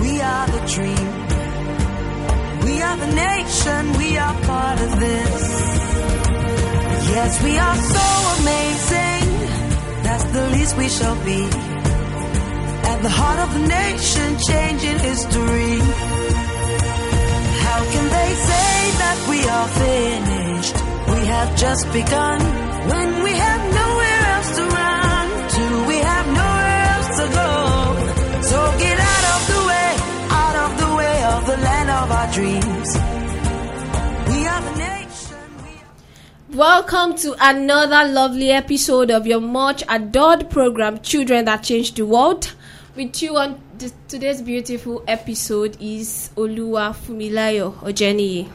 We are the dream. We are the nation. We are part of this. Yes, we are so amazing. That's the least we shall be. At the heart of the nation, changing history. How can they say that we are finished? We have just begun. When we have nowhere So get out of the way, out of the way of the land of our dreams. We are the nation. We are Welcome to another lovely episode of your much adored program, Children That Change the World. With you on th- today's beautiful episode is Oluwa Fumilayo Ojeniyi.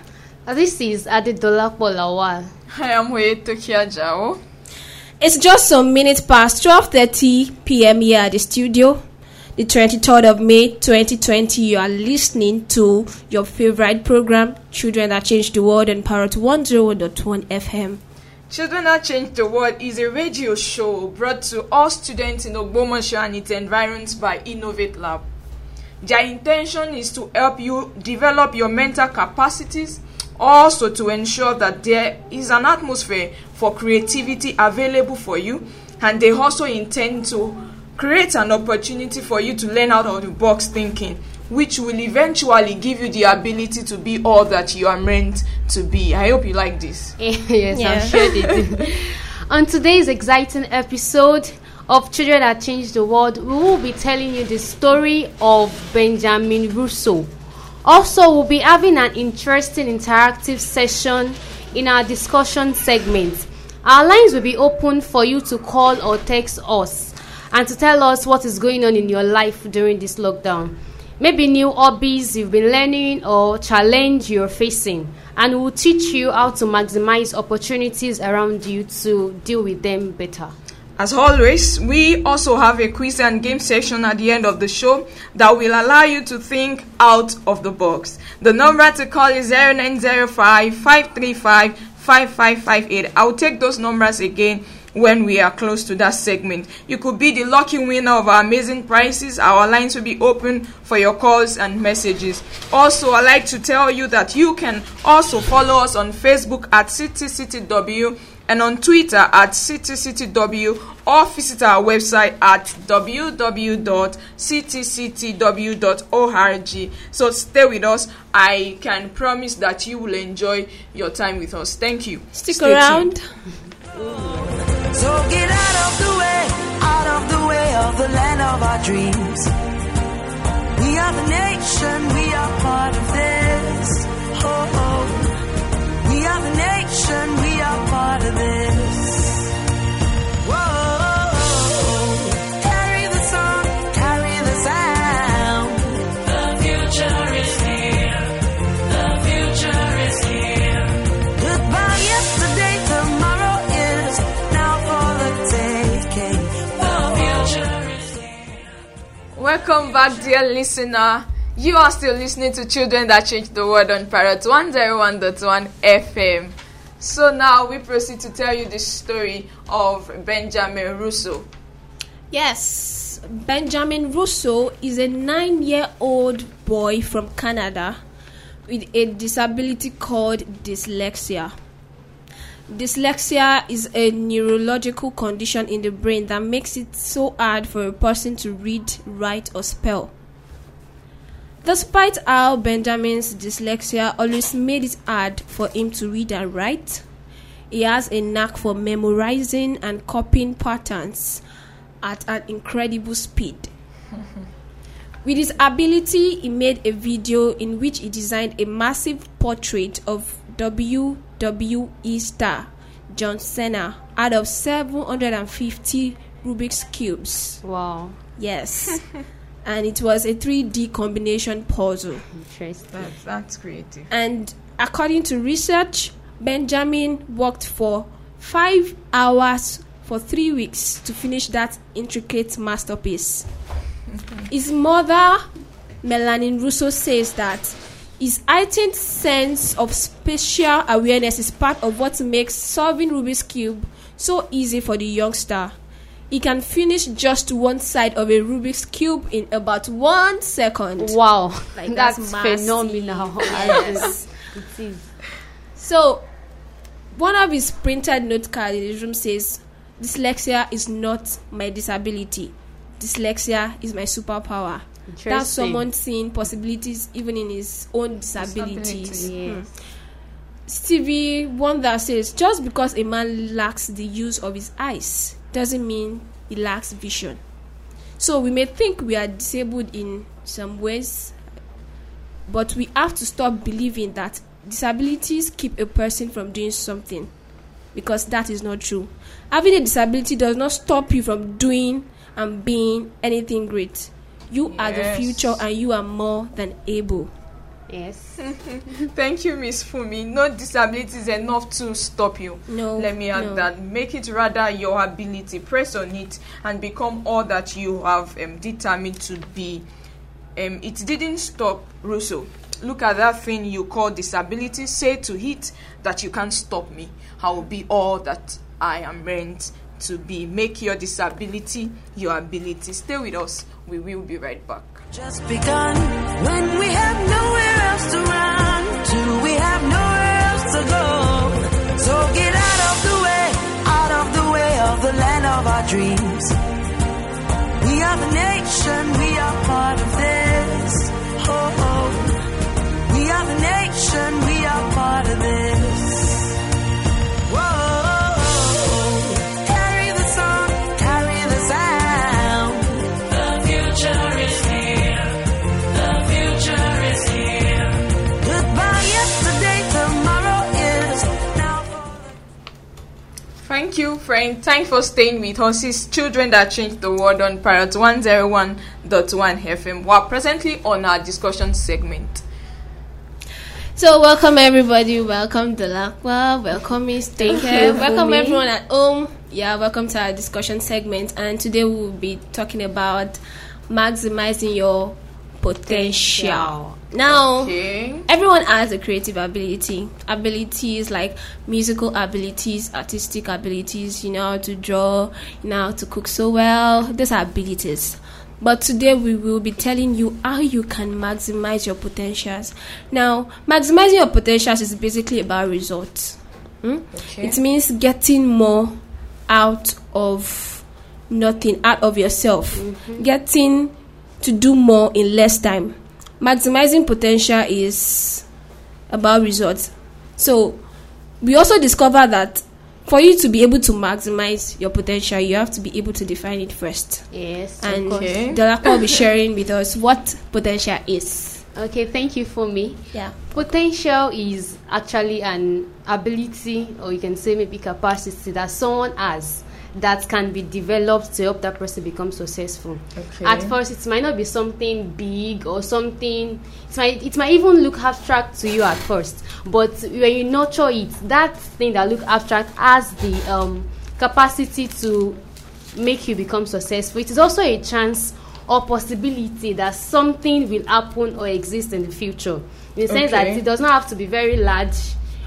Uh, This is Adedolapo Lawal. I am Toke Ajao. It's just some minutes past 12:30 p.m. here at the studio. The 23rd of May 2020, you are listening to your favorite program, Children That Change the World on Parrot 101.1 FM. Children That Change the World is a radio show brought to all students in Ogbomoso and its environs by Innovate Lab. Their intention is to help you develop your mental capacities, also to ensure that there is an atmosphere for creativity available for you, and they also intend to create an opportunity for you to learn out of the box thinking, which will eventually give you the ability to be all that you are meant to be. I hope you like this. yes, Yeah. I'm sure they do. On today's exciting episode of Children That Change the World, we will be telling you the story of Benjamin Russo. Also, we'll be having an interesting interactive session in our discussion segment. Our lines will be open for you to call or text us and to tell us what is going on in your life during this lockdown. Maybe new hobbies you've been learning or challenge you're facing, and we'll teach you how to maximize opportunities around you to deal with them better. As always, we also have a quiz and game section at the end of the show that will allow you to think out of the box. The number to call is 0905 535 5558. I'll take those numbers again when we are close to that segment. You could be the lucky winner of our amazing prizes. Our lines will be open for your calls and messages. Also, I'd like to tell you that you can also follow us on Facebook at CTCTW and on Twitter at CTCTW or visit our website at www.ctctw.org. So stay with us. I can promise that you will enjoy your time with us. Thank you. Stick Stay around. tuned. So get out of the way, out of the way of the land of our dreams. We are the nation, we are part of this. Oh, oh. We are the nation, we are part of this. Welcome back, dear listener. You are still listening to Children That Change the World on Parrot 101.1 FM. So now we proceed to tell you the story of Benjamin Russo. Yes, Benjamin Russo is a nine year old boy from Canada with a disability called dyslexia. Dyslexia is a neurological condition in the brain that makes it so hard for a person to read, write, or spell. Despite how Benjamin's dyslexia always made it hard for him to read and write, he has a knack for memorizing and copying patterns at an incredible speed. With his ability, he made a video in which he designed a massive portrait of WWE star John Cena out of 750 Rubik's Cubes. Wow, Yes. and it was a 3D combination puzzle. interesting. That's, that's creative. And according to research, Benjamin worked for five hours for three weeks to finish that intricate masterpiece. His mother, Melanie Russo, says that his heightened sense of spatial awareness is part of what makes solving Rubik's Cube so easy for the youngster. he can finish just one side of a Rubik's cube in about one second. Wow, Like, that's, that's phenomenal. Yes. it is. So, one of his printed note cards in his room says, "Dyslexia is not my disability. Dyslexia is my superpower." That's Interesting. someone seeing possibilities even in his own disabilities. Disability. Hmm. Stevie Wonder says, "Just because a man lacks the use of his eyes doesn't mean he lacks vision." So we may think we are disabled in some ways, but we have to stop believing that disabilities keep a person from doing something because that is not true. Having a disability does not stop you from doing and being anything great. You are the future and you are more than able. Yes. Thank you, Miss Fumi. No disability is enough to stop you. No. Let me add no. that. Make it rather your ability. Press on it and become all that you have um, determined to be. Um, it didn't stop Russo. Look at that thing you call disability. Say to it that you can't stop me. I will be all that I am meant to be. Make your disability your ability. Stay with us. We will be right back. just begun. When we have nowhere else to run to, we have nowhere else to go. So get out of the way, out of the way of the land of our dreams. We are the nation, Thank you, friend. Thanks for staying with us. It's Children That Changed the World on Parrot 101.1 FM. We're presently on our discussion segment. So welcome everybody, welcome Delacqua, welcome Miss Thank you, welcome everyone at home. Yeah, welcome to our discussion segment and today we will be talking about maximizing your potential. Now Okay. everyone has a creative ability. Abilities like musical abilities, artistic abilities, you know how to draw, you know how to cook so well. These are abilities. But today we will be telling you how you can maximize your potentials. Now, maximizing your potentials is basically about results. Hmm? Okay. It means getting more out of nothing, out of yourself. Getting to do more in less time. Maximizing potential is about results. So, we also discover that for you to be able to maximize your potential, you have to be able to define it first. Yes. And. Okay. Will be sharing with us what potential is. Okay. Thank you Fumi. Yeah. Potential is actually an ability, or you can say maybe capacity that someone has that can be developed to help that person become successful. Okay. At first, it might not be something big or something. It might it might even look abstract to you at first, but when you nurture it, that thing that look abstract has the um, capacity to make you become successful. It is also a chance or possibility that something will happen or exist in the future. In the sense that it does not have to be very large,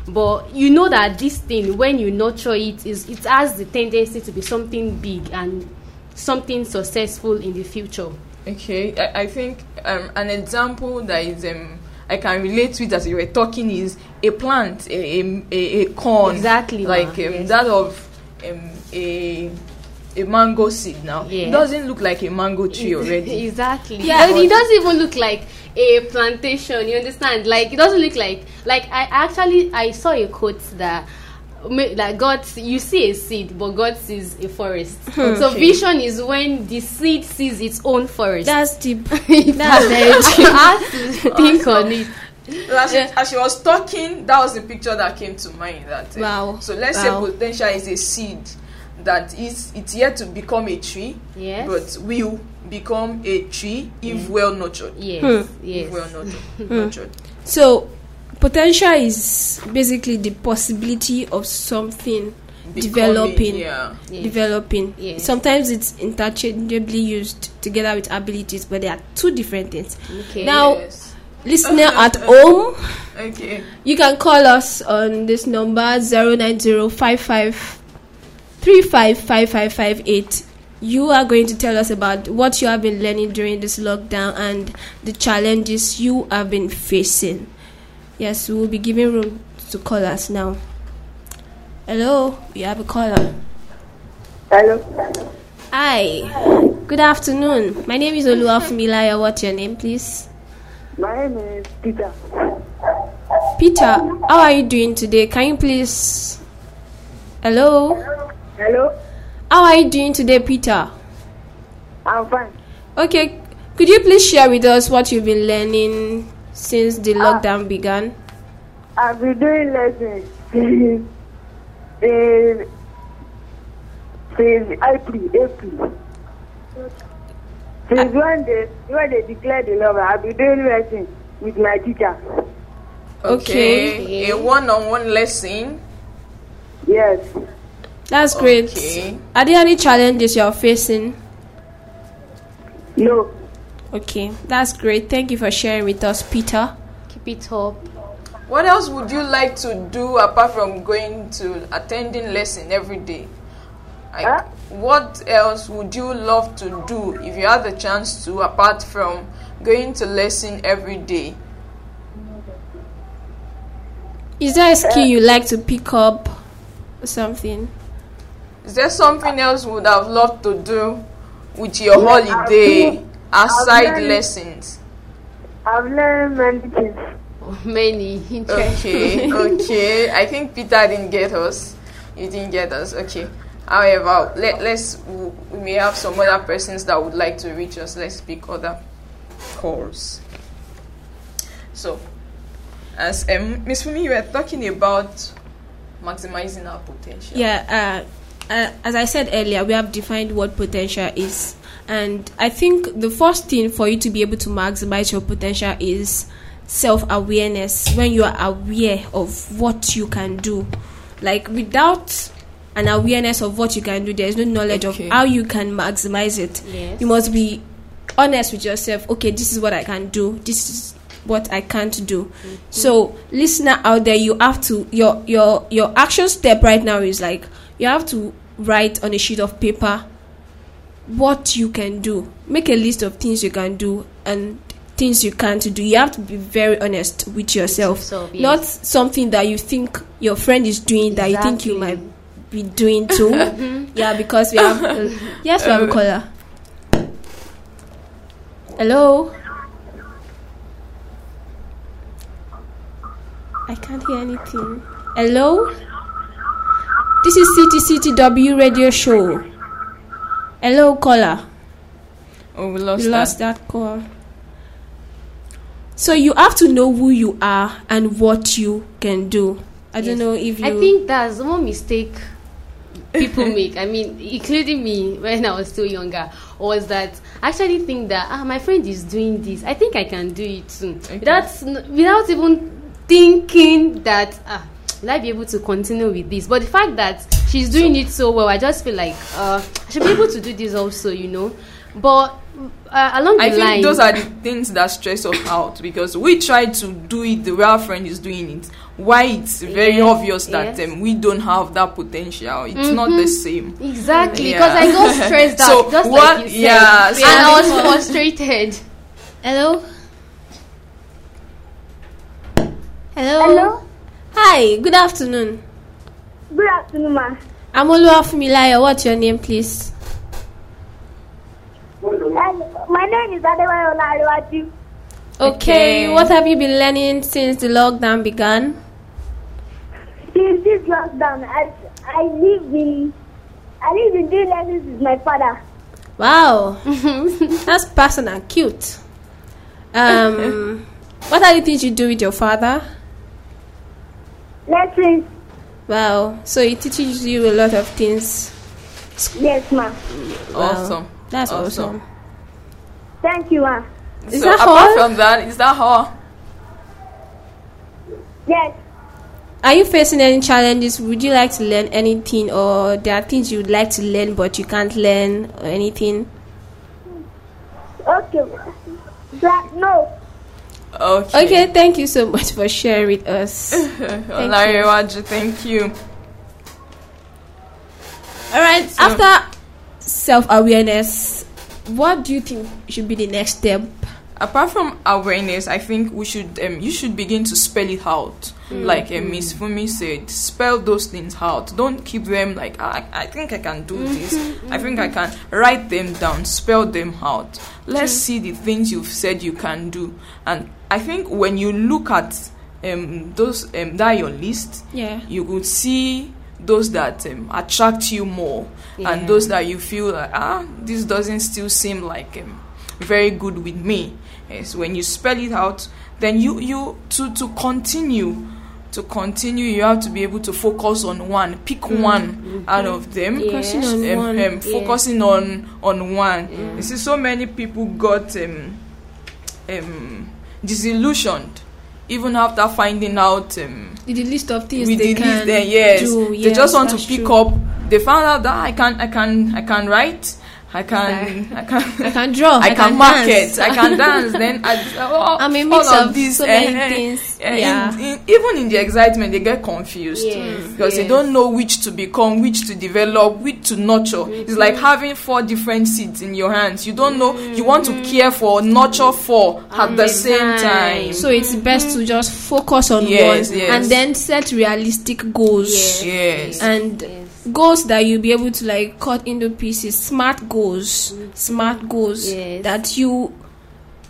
but you know that this thing, when you nurture it, is it has the tendency to be something big and something successful in the future. Okay, I, I think um, an example that is um, I can relate with as you were talking is a plant, a a, a, a corn, Exactly, like um, yes. that of um, a a mango seed. Now Yes. it doesn't look like a mango tree already. exactly. Yeah, Yeah, but- it doesn't even look like a plantation. You understand? Like it doesn't look like like I actually I saw a quote that ma- like God you see a seed, but God sees a forest. So Okay. vision is when the seed sees its own forest. That's deep. That's very I have to think on it. As, she, as she was talking, that was the picture that came to mind. That Wow. So let's Wow. say potential is a seed that is it's yet to become a tree, Yes. but will become a tree if well nurtured. yes. Hmm. Yes. If well nurtured. nurtured. So, potential is basically the possibility of something Becoming, developing. Yeah. Yes. Developing. Yes. Sometimes it's interchangeably used together with abilities, but they are two different things. Okay. Now, Yes. listener at home, Okay. you can call us on this number 09055 355558. you are going to tell us about what you have been learning during this lockdown and the challenges you have been facing. Yes, we will be giving room to callers now. Hello, we have a caller. Hello. Hi, good afternoon. My name is Oluwafumilayo. What's your name, please? My name is Peter. Peter, how are you doing today? Can you please. Hello? Hello. How are you doing today, Peter? I'm fine. Okay, could you please share with us what you've been learning since the lockdown began? I've been doing lessons since since since April. April. Since when they when they declared the law, I've been doing lessons with my teacher. Okay. A one-on-one lesson. Yes. That's great. Okay. Are there any challenges you're facing? No. Okay, that's great. Thank you for sharing with us, Peter. Keep it up. What else would you like to do apart from going to attending lesson every day? Like, Huh? what else would you love to do if you had the chance to apart from going to lesson every day? Is there a skill you like to pick up or something? Is there something else you would have loved to do with your Yeah, holiday I've aside learned- lessons? I've learned many things. Many Okay, okay. I think Peter didn't get us. You didn't get us. Okay. However, let, let's we may have some other persons that would like to reach us. Let's pick other calls. So, as um, Miss Fumi, you were talking about maximizing our potential. Yeah, uh, uh, as I said earlier, we have defined what potential is. And I think the first thing for you to be able to maximize your potential is self awareness. When you are aware of what you can do. Like, without an awareness of what you can do, there is no knowledge Okay. of how you can maximize it. Yes. You must be honest with yourself. Okay, this is what I can do. This is what I can't do. So, listener out there, you have to your your your action step right now is like you have to write on a sheet of paper what you can do. Make a list of things you can do and things you can't do. You have to be very honest with yourself. yourself, yes. Not something that you think your friend is doing that you think you might be doing too. yeah, because we have uh, yes, we have a caller. Hello. I can't hear anything. Hello. This is CTCTW radio show. Hello, caller. Oh, we lost, You that. lost that call. So you have to know who you are and what you can do. I don't know if you. I think that's one mistake people make. I mean, including me when I was still younger, was that I actually think that ah, my friend is doing this. I think I can do it too. Without without even thinking that ah, will I be able to continue with this? But the fact that she's doing it so well, I just feel like uh, I should be able to do this also. You know, but uh, along the I think those are the things that stress us out because we try to do it the way our friend is doing it. Why it's very Yes, obvious that yes. um, we don't have that potential. It's not the same. exactly Yeah. because I got stressed out, So just what- like you said, yeah, and I was frustrated. Hello. Hello. Hello. Hi. Good afternoon. Good afternoon, ma. I'm Oluwafumilayo. What's your name, please? My name is Adebayo Olariwaju. Okay. Okay. What have you been learning since the lockdown began? Since this lockdown, I I live in I live in doing lessons with my father. Wow. That's personal, cute. Um, what are the things you do with your father? Lessons, Wow. So it teaches you a lot of things. yes, ma. Wow. Awesome. That's Awesome. awesome. Thank you, ma. Is so that apart all? from that, is that all? Yes. Are you facing any challenges? Would you like to learn anything, or there are things you would like to learn but you can't learn, or anything? Okay. That, no. Okay. Okay, thank you so much for sharing with us. Olariwaju, thank you. All right, So- after self awareness, what do you think should be the next step? Apart from awareness i think we should um, you should begin to spell it out. Like um, miss fumi said spell those things out. Don't keep them like i, I think i can do this. I think i can write them down spell them out. Let's see the things you've said you can do. And i think when you look at um, those um, that your list Yeah. you could see those that um, attract you more Yeah. and those that you feel like ah this doesn't still seem like um, very good with me yes when you spell it out then you you to to continue to continue you have to be able to focus on one pick one out of them Yeah. Focusing on um, one. um, focusing on on one you see so many people got um, um, disillusioned even after finding out um, The list of things with they the can list there yes do. they just want to pick true. up they found out that i can i can i can write i can't, i can't, I can't draw. I, I, can, market, I can dance. Then I, all, I'm a all of these, so many eh, things. eh, in- Yeah. in- even in the excitement, they get confused Yes, because they don't know which to become, which to develop, which to nurture. It's like having four different seeds in your hands. You don't know. You want to care for, nurture four at the same time. So it's best to just focus on Yes, one yes. and then set realistic goals. Yes. yes. And Yes. Goals that you'll be able to like cut into pieces smart goals smart goals Yes. that you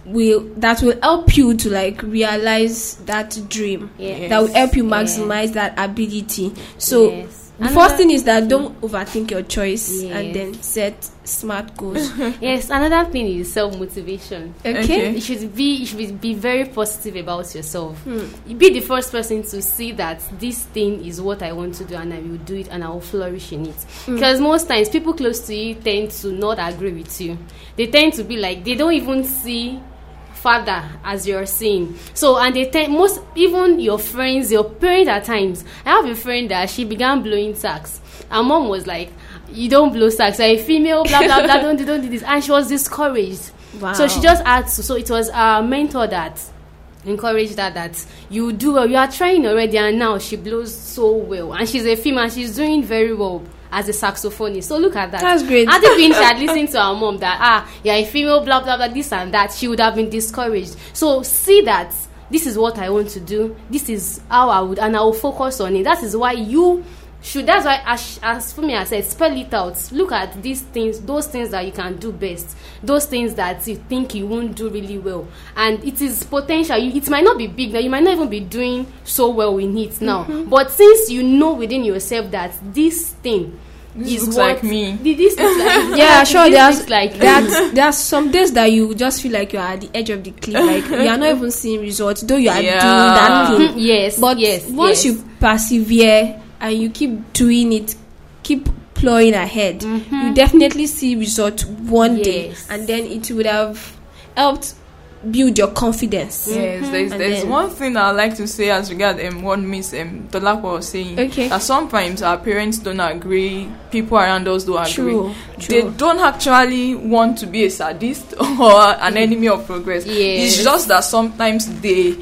will that will help you to like realize that dream Yes. that will help you Yes. maximize that ability so Yes. The Another- first thing is that don't overthink your choice and then set smart goals. Yes another thing is self motivation okay, Okay. you should be you should be, be very positive about yourself. Hmm. be the first person to see that this thing is what i want to do and i will do it and i will flourish in it. Hmm. because most times people close to you tend to not agree with you. They tend to be like they don't even see father as you're seeing so and they tend most even your friends your parents at times. I have a friend that she began blowing sax her mom was like you don't blow sax you're a female blah blah blah. Don't do don't do this. And she was discouraged. Wow so she just had to so it was our mentor that encouraged her that you do well. You are trying already and now she blows so well. And she's a female and she's doing very well as a saxophonist. So look at that. That's great. had it been she had listened to her mom that ah you're a female blah blah blah this and that she would have been discouraged. So see that this is what i want to do. This is how i would and i will focus on it. That is why you should that's why as as for me i said spell it out. Look at these things those things that you can do best. Those things that you think you won't do really well. And it is potential. You, it might not be big now you might not even be doing so well in it now. But since you know within yourself that this thing This is looks what like me. Th- this looks like yeah sure there's like that there's some days that you just feel like you're at the edge of the cliff like you are not even seeing results though you are Yeah. doing that thing yes But yes once yes. you persevere and you keep doing it, keep plowing ahead, you mm-hmm. definitely see results one day, and then it would have helped build your confidence. Yes, there's, there's then- one thing I like to say as regard um, what Miss um, Dolakwa was saying. Okay. That sometimes our parents don't agree, people around us don't True, agree. true. They don't actually want to be a sadist or an enemy of progress. Yes. It's just that sometimes they,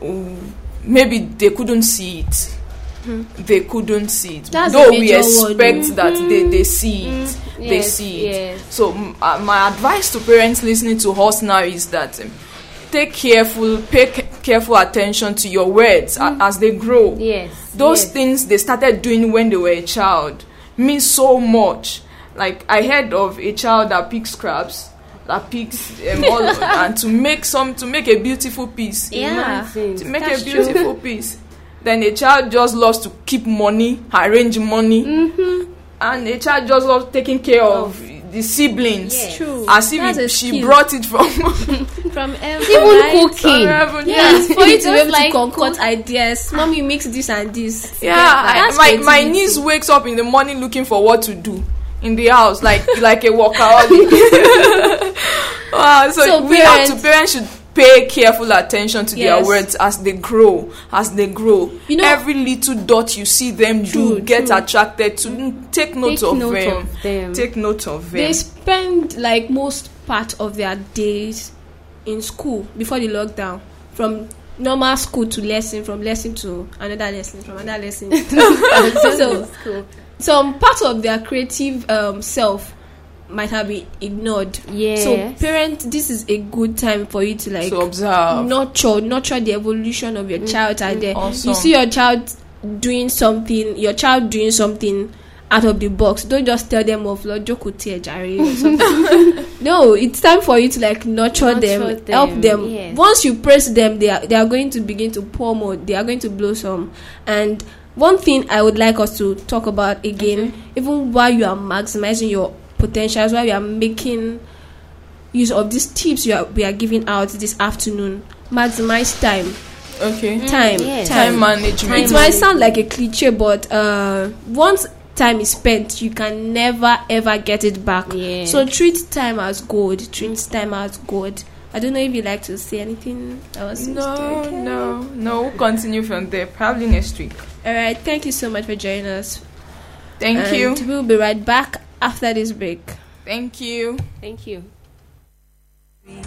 uh, maybe they couldn't see it. They couldn't see it. That's Though we expect word. that they, they see it. They Yes, see it. yes. So m- uh, my advice to parents listening to us now is that um, take careful, pay c- careful attention to your words a- as they grow. yes Those yes. things they started doing when they were a child mean so much. Like I heard of a child that picks crabs, that picks um, all and to make some to make a beautiful piece. Yeah. To make That's a true. beautiful piece. Then a child just loves to keep money, arrange money, Mm-hmm. and a child just loves taking care of the siblings. Yes. True. As if it- she skill. brought it from From every even night. cooking heaven. Yes, for you to be Just able like to concoct ideas. Mommy mix this and this. Yeah, I, That's my my niece wakes up in the morning looking for what to do in the house, like like a workaholic. wow, so, So we have to parents- parents should pay careful attention to their words as they grow, as they grow. You know- every little dot you see them True, do, get true. attracted to. Mm, Take note, Take of, note them. of them. Take note of them. They spend like most part of their days in school before the lockdown. From normal school to lesson, from lesson to another lesson, from another lesson. so some part of their creative um, self might have been ignored. Yes. So parents, this is a good time for you to like to observe. nurture nurture the evolution of your mm-hmm. child out there. Awesome. You see your child doing something, your child doing something out of the box. Don't just tell them of Lord Jokuti Ejari or something. no, it's time for you to like nurture, Nurture them, help them, them. yes. Once you press them, they are they are going to begin to pour more. They are going to blossom. And one thing I would like us to talk about again, even while you are maximizing your potentials, while we are making use of these tips you are, we are giving out this afternoon, maximize time. Okay. Time, yes. Time time. management. It might sound like a cliche, but uh, once time is spent, you can never ever get it back. Yeah. So treat time as gold. Treat time as gold. I don't know if you'd like to say anything. Else was No, no, no. We'll continue from there. Probably next week. All right. Thank you so much for joining us. Thank And you. We'll be right back after this break. Thank you. Thank you. We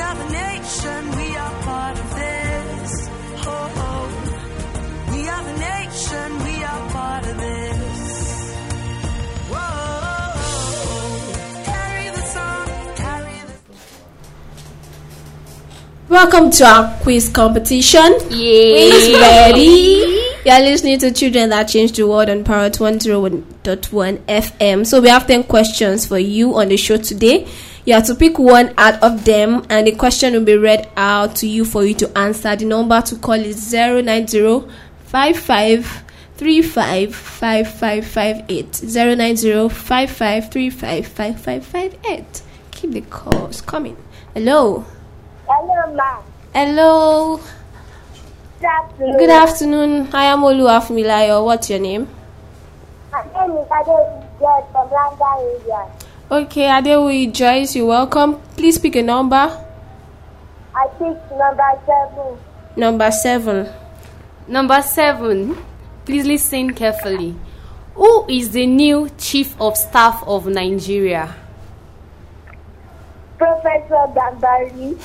are the nation, we are part of this. Oh, oh. We are the nation, we are part of this. Whoa, carry the song, carry the Welcome to our quiz competition. Yay. Quiz ready? You're listening to Children That Changed the World on Parrot 101.1 FM. So we have 10 questions for you on the show today. You have to pick one out of them and the question will be read out to you for you to answer. The number to call is 090 55 35 5558. 090 55 35 5558. Keep the calls coming. Hello. Hello, ma. Hello. Good afternoon. Good afternoon. I am Olu Afumilayo. What's your name? My name is Ade George from Langa area. Okay, Adewi Joyce, you're welcome. Please pick a number. I pick number seven. Number seven. Number seven. Please listen carefully. Who is the new chief of staff of Nigeria? Professor Gambari.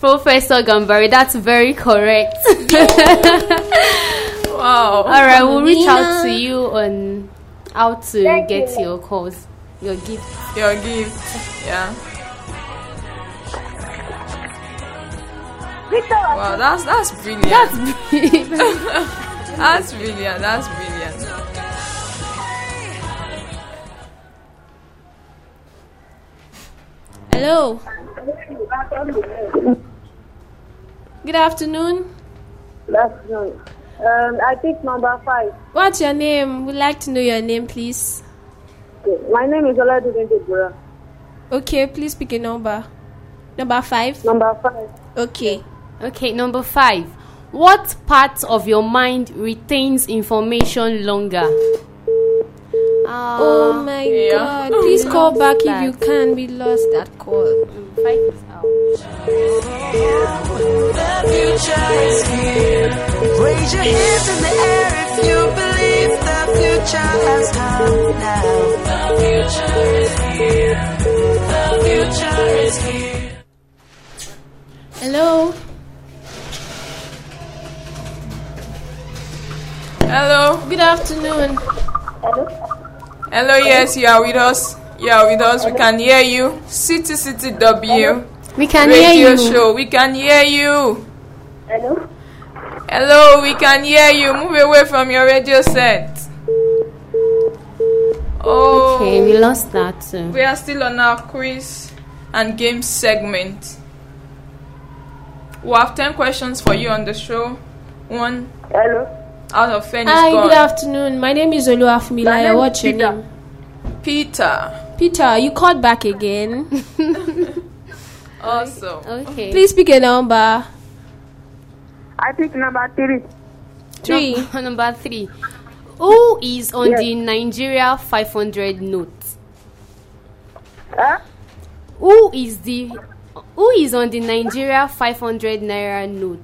Professor Gambari. That's very correct. Wow. All right, we'll reach out to you on how to Thank get you. your calls, your gift. Your gift. Yeah. Victor Wow, that's that's brilliant. That's brilliant. That's brilliant. That's brilliant. Hello. Good afternoon. Good afternoon. Um, I picked number five. What's your name? We'd like to know your name, please. Okay. My name is Oladun Deborah. Okay, please pick a number. Number five. Number five. Okay. okay. Number five. What part of your mind retains information longer? Ah, Oh my yeah. god. Please call back if you can. We lost that call. five is out. The future is here. Raise your hands in the air if you believe the future has come now. The future is here. The future is here. Hello. Hello. Good afternoon. Hello. Hello, yes, you are with us. You are with us. We can hear you. CTCTW. We can Radio hear you. show. We can hear you. Hello? Hello. We can hear you. Move away from your radio set. Oh. Okay, we oh. lost that too. We are still on our quiz and game segment. We have 10 questions for you on the show. One Hello? out of 10 Hi, gone. good afternoon. My name is Olu My Afumilayo. name What's your Peter. name? Peter. Peter, you called back again. Also. Okay. Please pick a number. I picked number three. Three. Number, number three. Who is on Yes. the Nigeria 500 note? Huh? Who is the who is on the Nigeria 500 naira note?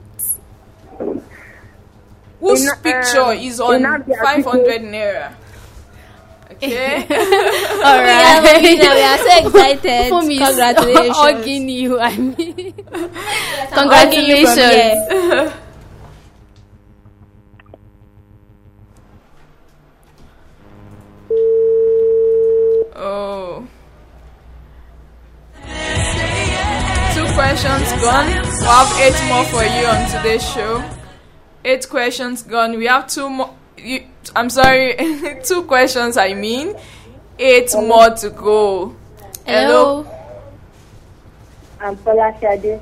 Whose In, uh, picture is on in 500 naira? Okay. All oh right. Yeah, we are so excited. For me, congratulations. Or Guinea, I mean. Yes, congratulations. Oh. Two questions gone. We have eight more for you on today's show. Eight questions gone. We have two more you, I'm sorry, two questions. I mean, eight more to go. Hello. I'm Folashade.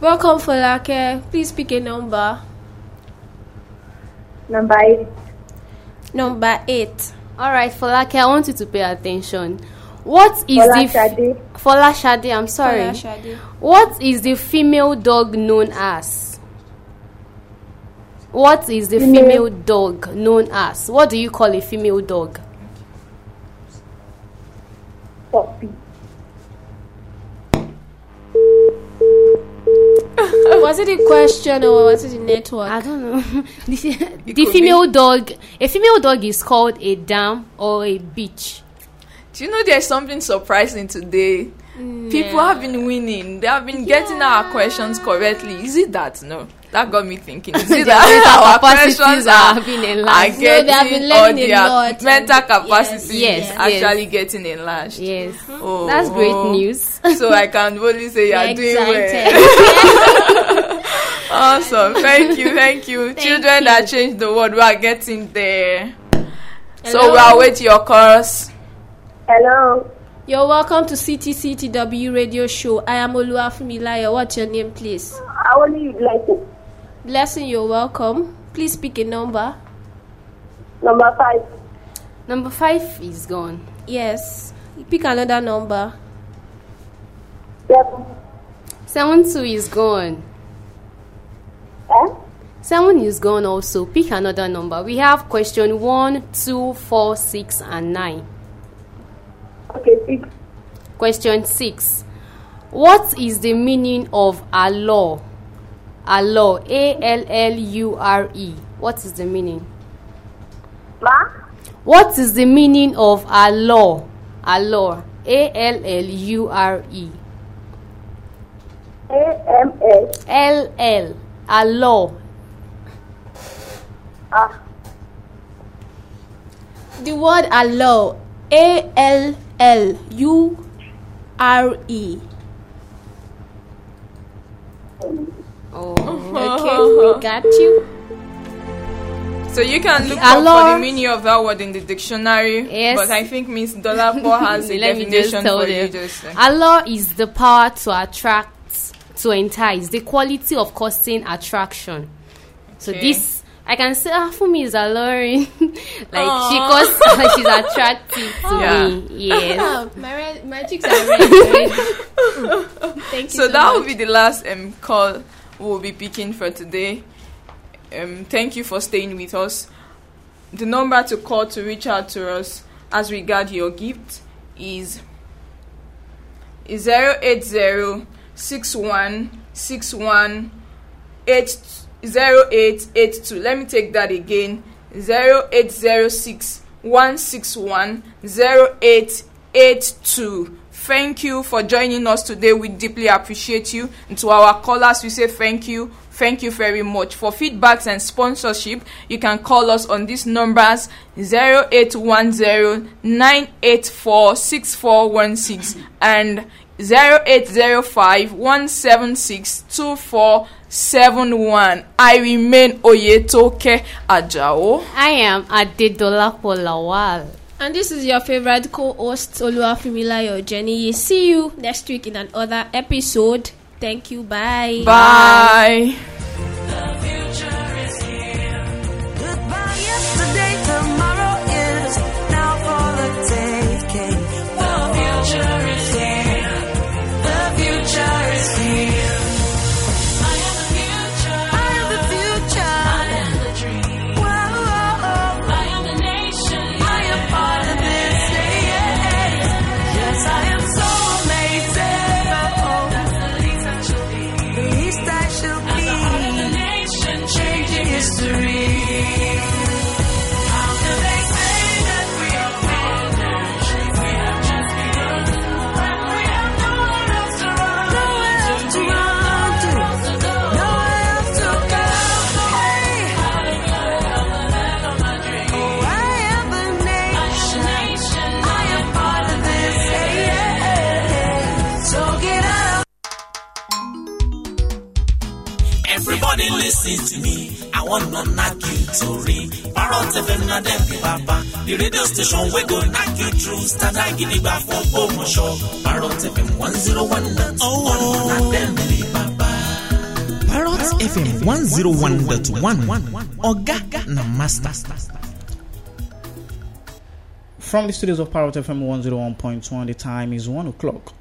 Welcome, Folake. Please pick a number. Number eight. Number eight. All right, Folake, I want you to pay attention. What is Paula the Shade. Fola Shade? I'm sorry. Folashade. What is the female dog known as? What is the Female. female dog known as? What do you call a female dog? Puppy. Was it a question or was it a network? I don't know. the the female dog, a female dog is called a dam or a bitch. Do you know there's something surprising today? Mm. People have been winning. They have been getting our questions correctly. Is it that? No. That got me thinking. Is it Their that our capacities questions are are, being enlarged. No, they have getting been or learning a their lot. mental And- capacity Yes, is yes. actually getting enlarged? Yes, Oh, that's great oh. news. So I can only say you are doing well. Excited. Awesome. Thank you. Thank you. Children you. that change the world, we are getting there. So we are waiting your chorus. Hello. You're welcome to CTCTW radio show. I am Oluwafumilayo. What's your name, please? I only would like to. Blessing, you're welcome. Please pick a number. Number five. Number five is gone. Yes. Pick another number. Seven. Seven two is gone. Eh? Seven is gone also. Pick another number. We have question one, two, four, six, and nine. Okay, six. Question six. What is the meaning of Allah? Allah. A L L U R E. What is the meaning? Ma? What is the meaning of allure? allure. A L L U R E. A M S. L L. allure. Ah. The word allure. A L L U R E. Oh. Okay, we got you. So you can look up for the meaning of that word in the dictionary. Yes. But I think Miss Dolapo has a Let me just definition tell for them. you. Just allure is the power to attract, to entice, the quality of causing attraction. So Okay. this, I can say, ah, for me is alluring. like she Aw. cause, like she's attractive to Yeah. me. Yes. Ah, my red, my cheeks are red. Thank you so so, that will be the last um call we'll be picking for today. Um, thank you for staying with us. The number to call to reach out to us as regard your gift is is zero eight zero six one six one eight zero eight eight two. Let me take that again. Zero eight zero six one six one zero eight eight two. Thank you for joining us today. We deeply appreciate you. And to our callers, we say thank you. Thank you very much. For feedbacks and sponsorship, you can call us on these numbers 0810 984 6416 and 0805 176 2471. I remain Oyetoke Ajao. I am Adedolapo Lawal. And this is your favorite co-host Oluwafumilayo Ojeniyi. See you next week in another episode. Thank you. Bye. Bye. Goodbye radio station we go knock you through. Standard gidigba for Omosho. Parrot FM 101.1 oh. na dem be papa. Parrot FM 101.1 Oga na master. From the studios of Parrot FM 101.1, the time is 1 o'clock.